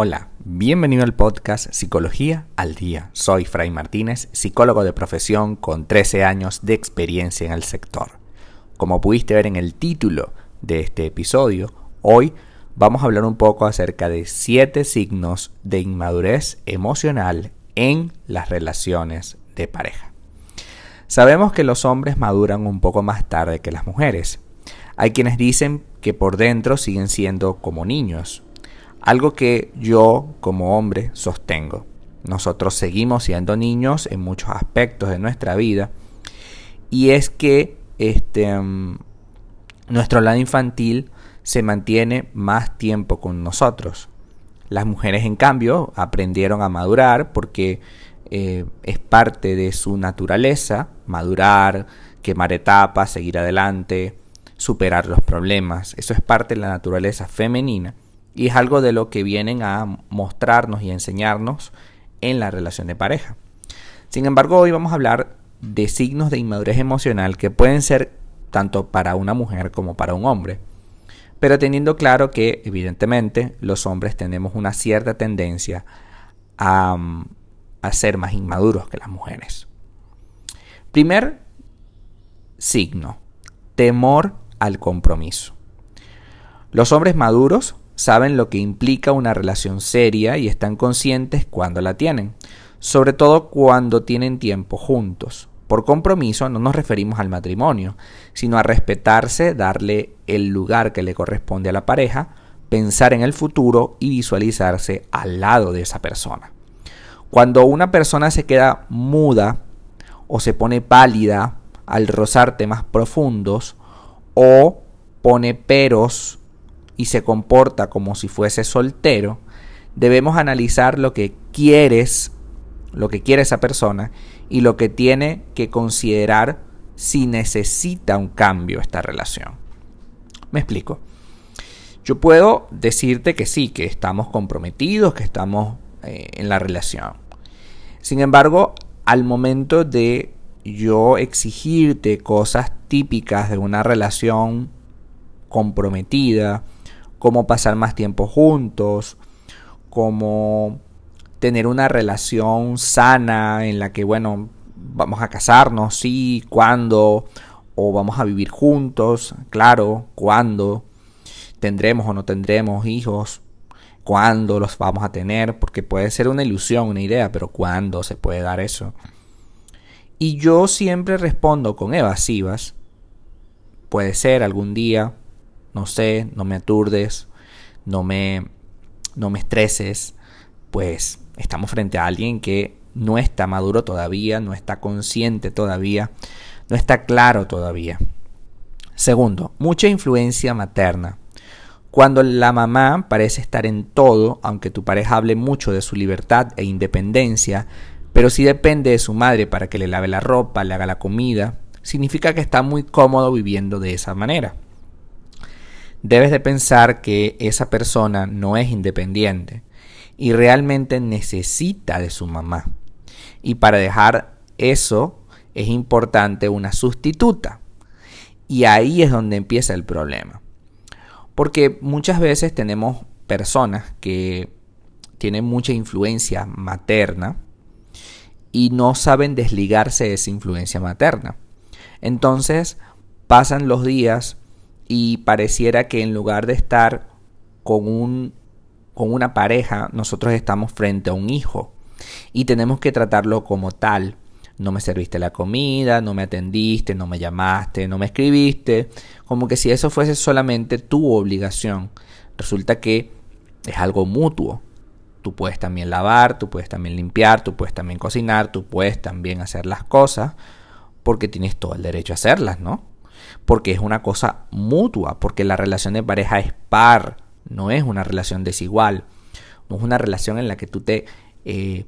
Hola, bienvenido al podcast Psicología al Día. Soy Fray Martínez, psicólogo de profesión con 13 años de experiencia en el sector. Como pudiste ver en el título de este episodio, hoy vamos a hablar un poco acerca de 7 signos de inmadurez emocional en las relaciones de pareja. Sabemos que los hombres maduran un poco más tarde que las mujeres. Hay quienes dicen que por dentro siguen siendo como niños, algo que yo como hombre sostengo. Nosotros seguimos siendo niños en muchos aspectos de nuestra vida y es que este, mm, nuestro lado infantil se mantiene más tiempo con nosotros. Las mujeres, en cambio, aprendieron a madurar porque eh, es parte de su naturaleza, madurar, quemar etapas, seguir adelante, superar los problemas. Eso es parte de la naturaleza femenina y es algo de lo que vienen a mostrarnos y enseñarnos en la relación de pareja. Sin embargo, hoy vamos a hablar de signos de inmadurez emocional que pueden ser tanto para una mujer como para un hombre. Pero teniendo claro que, evidentemente, los hombres tenemos una cierta tendencia a, a ser más inmaduros que las mujeres. Primer signo, temor al compromiso. Los hombres maduros saben lo que implica una relación seria y están conscientes cuando la tienen, sobre todo cuando tienen tiempo juntos. Por compromiso no nos referimos al matrimonio, sino a respetarse, darle el lugar que le corresponde a la pareja, pensar en el futuro y visualizarse al lado de esa persona. Cuando una persona se queda muda o se pone pálida al rozar temas profundos o pone peros y se comporta como si fuese soltero, debemos analizar lo que quieres, lo que quiere esa persona y lo que tiene que considerar si necesita un cambio esta relación. Me explico. Yo puedo decirte que sí, que estamos comprometidos, que estamos eh, en la relación. Sin embargo, al momento de yo exigirte cosas típicas de una relación comprometida, cómo pasar más tiempo juntos, cómo tener una relación sana en la que, bueno, vamos a casarnos, sí, cuándo, o vamos a vivir juntos, claro, cuándo, tendremos o no tendremos hijos, cuándo los vamos a tener, porque puede ser una ilusión, una idea, pero cuándo se puede dar eso. Y yo siempre respondo con evasivas, puede ser algún día, no sé, no me aturdes, no me, no me estreses, pues estamos frente a alguien que no está maduro todavía, no está consciente todavía, no está claro todavía. Segundo, mucha influencia materna. Cuando la mamá parece estar en todo, aunque tu pareja hable mucho de su libertad e independencia, pero si depende de su madre para que le lave la ropa, le haga la comida, significa que está muy cómodo viviendo de esa manera debes de pensar que esa persona no es independiente y realmente necesita de su mamá. Y para dejar eso es importante una sustituta. Y ahí es donde empieza el problema. Porque muchas veces tenemos personas que tienen mucha influencia materna y no saben desligarse de esa influencia materna. Entonces pasan los días y pareciera que en lugar de estar con, un, con una pareja, nosotros estamos frente a un hijo y tenemos que tratarlo como tal. No me serviste la comida, no me atendiste, no me llamaste, no me escribiste, como que si eso fuese solamente tu obligación. Resulta que es algo mutuo. Tú puedes también lavar, tú puedes también limpiar, tú puedes también cocinar, tú puedes también hacer las cosas, porque tienes todo el derecho a hacerlas, ¿no? Porque es una cosa mutua, porque la relación de pareja es par, no es una relación desigual, no es una relación en la que tú te eh,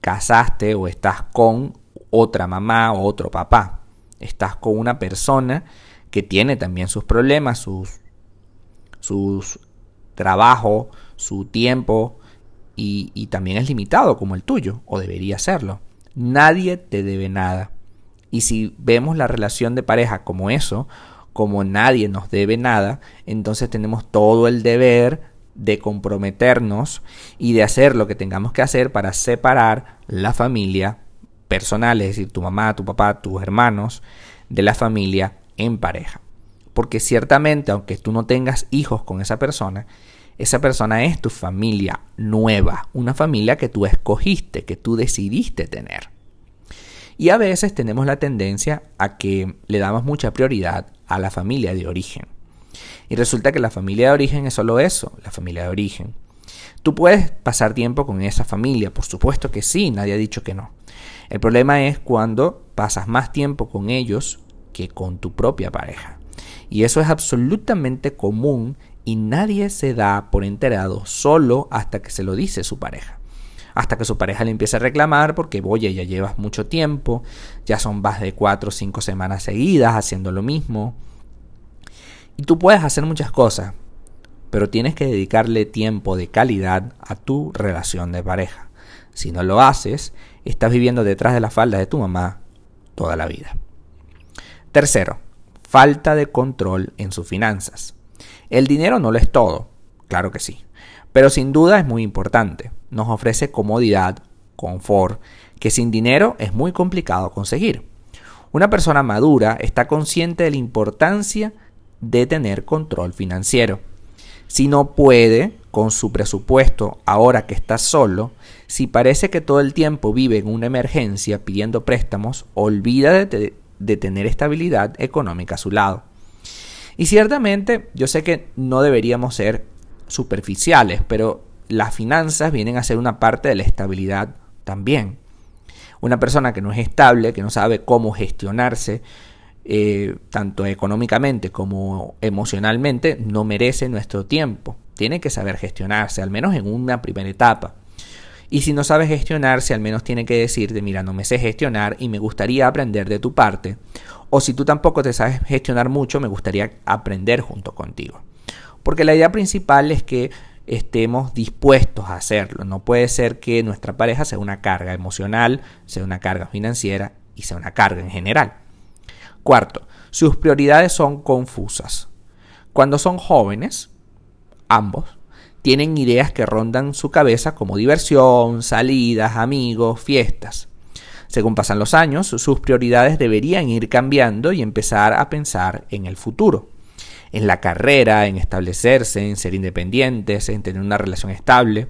casaste o estás con otra mamá o otro papá, estás con una persona que tiene también sus problemas, sus, sus trabajos, su tiempo y también es limitado como el tuyo, o debería serlo. Nadie te debe nada. Y si vemos la relación de pareja como eso, como nadie nos debe nada, entonces tenemos todo el deber de comprometernos y de hacer lo que tengamos que hacer para separar la familia personal, es decir, tu mamá, tu papá, tus hermanos, de la familia en pareja. Porque ciertamente, aunque tú no tengas hijos con esa persona, esa persona es tu familia nueva, una familia que tú escogiste, que tú decidiste tener. Y a veces tenemos la tendencia a que le damos mucha prioridad a la familia de origen. Y resulta que la familia de origen es solo eso, la familia de origen. Tú puedes pasar tiempo con esa familia, por supuesto que sí, nadie ha dicho que no. El problema es cuando pasas más tiempo con ellos que con tu propia pareja. Y eso es absolutamente común y nadie se da por enterado solo hasta que se lo dice su pareja. Hasta que su pareja le empieza a reclamar porque, oye, ya llevas mucho tiempo, ya son más de cuatro o cinco semanas seguidas haciendo lo mismo. Y tú puedes hacer muchas cosas, pero tienes que dedicarle tiempo de calidad a tu relación de pareja. Si no lo haces, estás viviendo detrás de la falda de tu mamá toda la vida. Tercero, falta de control en sus finanzas. El dinero no lo es todo, claro que sí, pero sin duda es muy importante. Nos ofrece comodidad, confort, que sin dinero es muy complicado conseguir. Una persona madura está consciente de la importancia de tener control financiero. Si no puede con su presupuesto ahora que está solo, si parece que todo el tiempo vive en una emergencia pidiendo préstamos, olvida de, de tener estabilidad económica a su lado. Y ciertamente yo sé que no deberíamos ser superficiales, pero las finanzas vienen a ser una parte de la estabilidad también. Una persona que no es estable, que no sabe cómo gestionarse, eh, tanto económicamente como emocionalmente, no merece nuestro tiempo. Tiene que saber gestionarse, al menos en una primera etapa. Y si no sabe gestionarse, al menos tiene que decirte, mira, no me sé gestionar y me gustaría aprender de tu parte. O si tú tampoco te sabes gestionar mucho, me gustaría aprender junto contigo. Porque la idea principal es que estemos dispuestos a hacerlo. No puede ser que nuestra pareja sea una carga emocional, sea una carga financiera y sea una carga en general. Cuarto, sus prioridades son confusas. Cuando son jóvenes, ambos, tienen ideas que rondan su cabeza como diversión, salidas, amigos, fiestas. Según pasan los años, sus prioridades deberían ir cambiando y empezar a pensar en el futuro, en la carrera, en establecerse, en ser independientes, en tener una relación estable.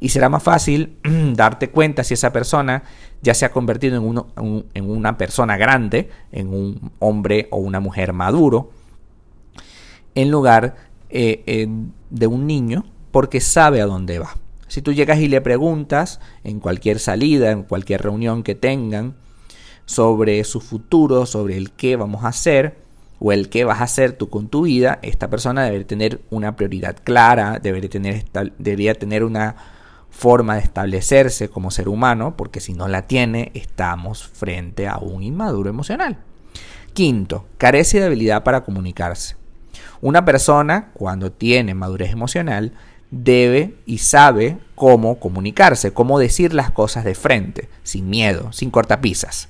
Y será más fácil darte cuenta si esa persona ya se ha convertido en, una persona grande, en un hombre o una mujer maduro, en lugar eh, de un niño, porque sabe a dónde va. Si tú llegas y le preguntas en cualquier salida, en cualquier reunión que tengan, sobre su futuro, sobre el qué vamos a hacer o el qué vas a hacer tú con tu vida, esta persona debe tener una prioridad clara, tener, debería tener una forma de establecerse como ser humano, porque si no la tiene, estamos frente a un inmaduro emocional. Quinto, carece de habilidad para comunicarse. Una persona, cuando tiene madurez emocional, debe y sabe cómo comunicarse, cómo decir las cosas de frente, sin miedo, sin cortapisas.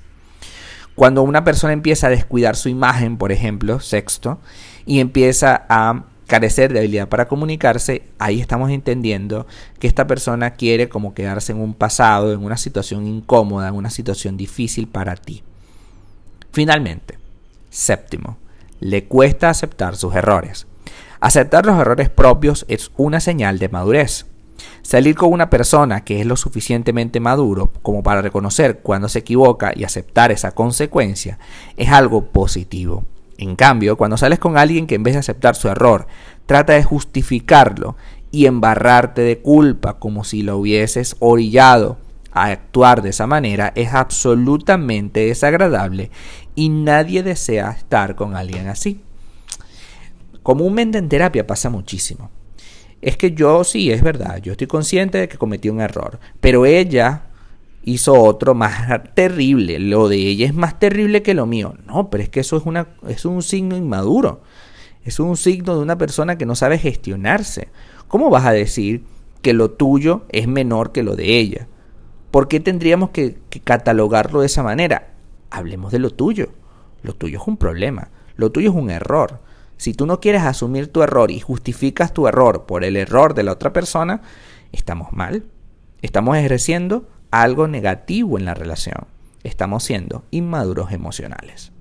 Cuando una persona empieza a descuidar su imagen, por ejemplo, sexto, y empieza a carecer de habilidad para comunicarse, ahí estamos entendiendo que esta persona quiere como quedarse en un pasado, en una situación incómoda, en una situación difícil para ti. Finalmente, séptimo, le cuesta aceptar sus errores. Aceptar los errores propios es una señal de madurez. Salir con una persona que es lo suficientemente maduro como para reconocer cuando se equivoca y aceptar esa consecuencia es algo positivo. En cambio, cuando sales con alguien que en vez de aceptar su error, trata de justificarlo y embarrarte de culpa como si lo hubieses orillado a actuar de esa manera, es absolutamente desagradable y nadie desea estar con alguien así. Comúnmente en terapia pasa muchísimo. Es que yo sí, es verdad, yo estoy consciente de que cometí un error, pero ella hizo otro más terrible. Lo de ella es más terrible que lo mío. No, pero es que eso es, una, es un signo inmaduro. Es un signo de una persona que no sabe gestionarse. ¿Cómo vas a decir que lo tuyo es menor que lo de ella? ¿Por qué tendríamos que, que catalogarlo de esa manera? Hablemos de lo tuyo. Lo tuyo es un problema. Lo tuyo es un error Si tú no quieres asumir tu error y justificas tu error por el error de la otra persona, estamos mal. Estamos ejerciendo algo negativo en la relación. Estamos siendo inmaduros emocionales.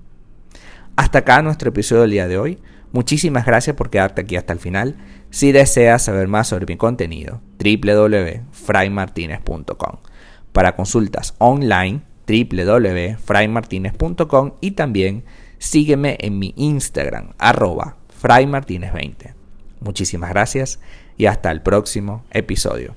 Hasta acá nuestro episodio del día de hoy. Muchísimas gracias por quedarte aquí hasta el final. Si deseas saber más sobre mi contenido, www.fraymartinez.com. Para consultas online, www.fraymartinez.com y también sígueme en mi Instagram, arroba fraymartinez20. Muchísimas gracias y hasta el próximo episodio.